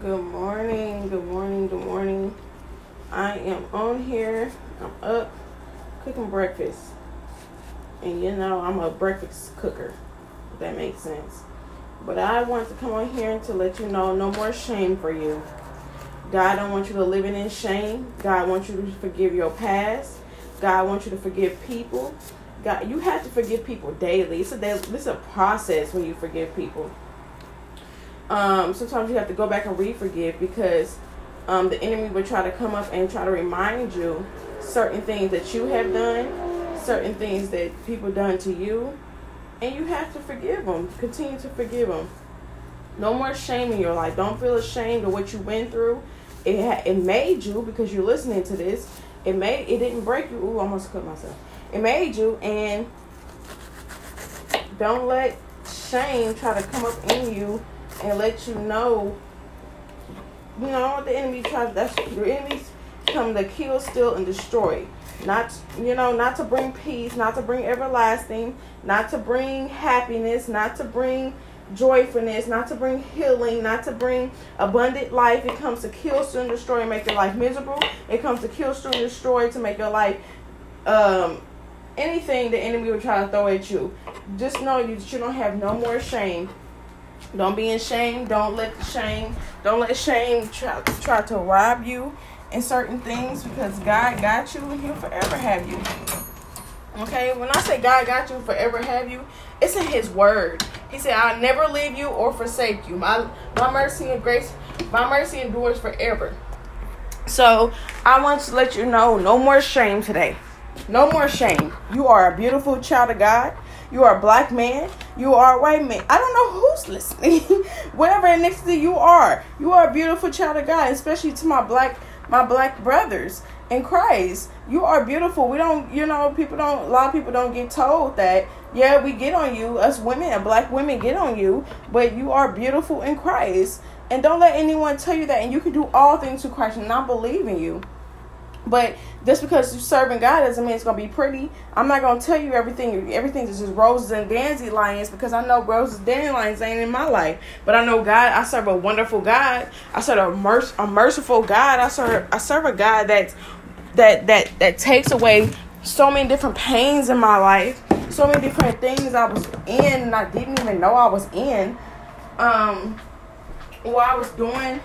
Good morning, good morning, good morning. I am on here. I'm up cooking breakfast. And you know, I'm a breakfast cooker. If that makes sense. But I want to come on here and to let you know no more shame for you. God don't want you to live in shame. God wants you to forgive your past. God wants you to forgive people. God, you have to forgive people daily. It's a it's a process when you forgive people um, sometimes you have to go back and re-forgive because um, the enemy will try to come up and try to remind you certain things that you have done, certain things that people done to you, and you have to forgive them. Continue to forgive them. No more shame in your life. Don't feel ashamed of what you went through. It ha- it made you because you're listening to this. It made it didn't break you. Ooh, I almost cut myself. It made you, and don't let shame try to come up in you and let you know, you know, what the enemy tries. That's your enemies come to kill, steal, and destroy. Not, you know, not to bring peace, not to bring everlasting, not to bring happiness, not to bring joyfulness, not to bring healing, not to bring abundant life. It comes to kill, steal, and destroy and make your life miserable. It comes to kill, steal, and destroy to make your life um, anything the enemy will try to throw at you. Just know that you don't have no more shame don't be in shame. Don't let the shame, don't let shame try, try to rob you in certain things because God got you and He'll forever have you. Okay, when I say God got you forever have you, it's in His Word. He said, "I'll never leave you or forsake you. My my mercy and grace, my mercy endures forever." So I want to let you know, no more shame today. No more shame. You are a beautiful child of God. You are a black man. You are a white man. I don't know who's listening. Whatever to you are. You are a beautiful child of God, especially to my black my black brothers in Christ. You are beautiful. We don't, you know, people don't, a lot of people don't get told that, yeah, we get on you, us women and black women get on you, but you are beautiful in Christ. And don't let anyone tell you that. And you can do all things through Christ and not believe in you. But just because you're serving God doesn't mean it's gonna be pretty. I'm not gonna tell you everything. Everything is just roses and dandelions because I know roses and dandelions ain't in my life. But I know God. I serve a wonderful God. I serve a, merc- a merciful God. I serve I serve a God that that that that takes away so many different pains in my life. So many different things I was in and I didn't even know I was in. Um, what I was doing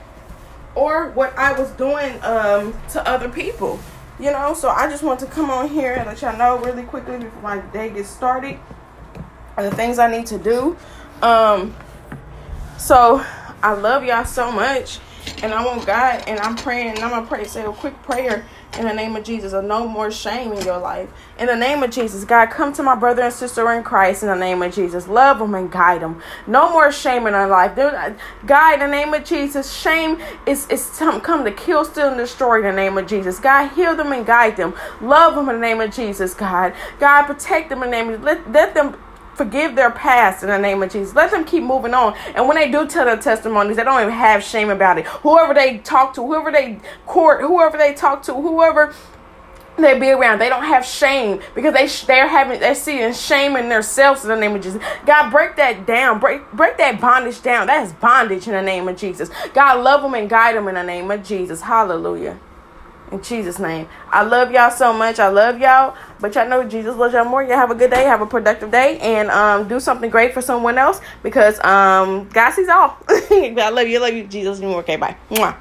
or what I was doing um, to other people. You know, so I just want to come on here and let y'all know really quickly before my day gets started the things I need to do. Um, so I love y'all so much, and I want God, and I'm praying, and I'm gonna pray, say a quick prayer in the name of Jesus, of no more shame in your life. In the name of Jesus, God, come to my brother and sister in Christ in the name of Jesus. Love them and guide them. No more shame in our life. God, in the name of Jesus, shame is, is come to kill, steal, and destroy in the name of Jesus. God, heal them and guide them. Love them in the name of Jesus, God. God, protect them in the name of let, let them forgive their past in the name of Jesus. Let them keep moving on. And when they do tell their testimonies, they don't even have shame about it. Whoever they talk to, whoever they court, whoever they talk to, whoever they be around, they don't have shame because they they're having they're seeing shame in themselves in the name of Jesus. God, break that down, break break that bondage down. That is bondage in the name of Jesus. God, love them and guide them in the name of Jesus. Hallelujah. In Jesus' name. I love y'all so much. I love y'all. But y'all know Jesus loves y'all more. Y'all have a good day. Have a productive day. And um, do something great for someone else because um, God sees all. I love you. I love you, Jesus. Okay, bye. Mwah.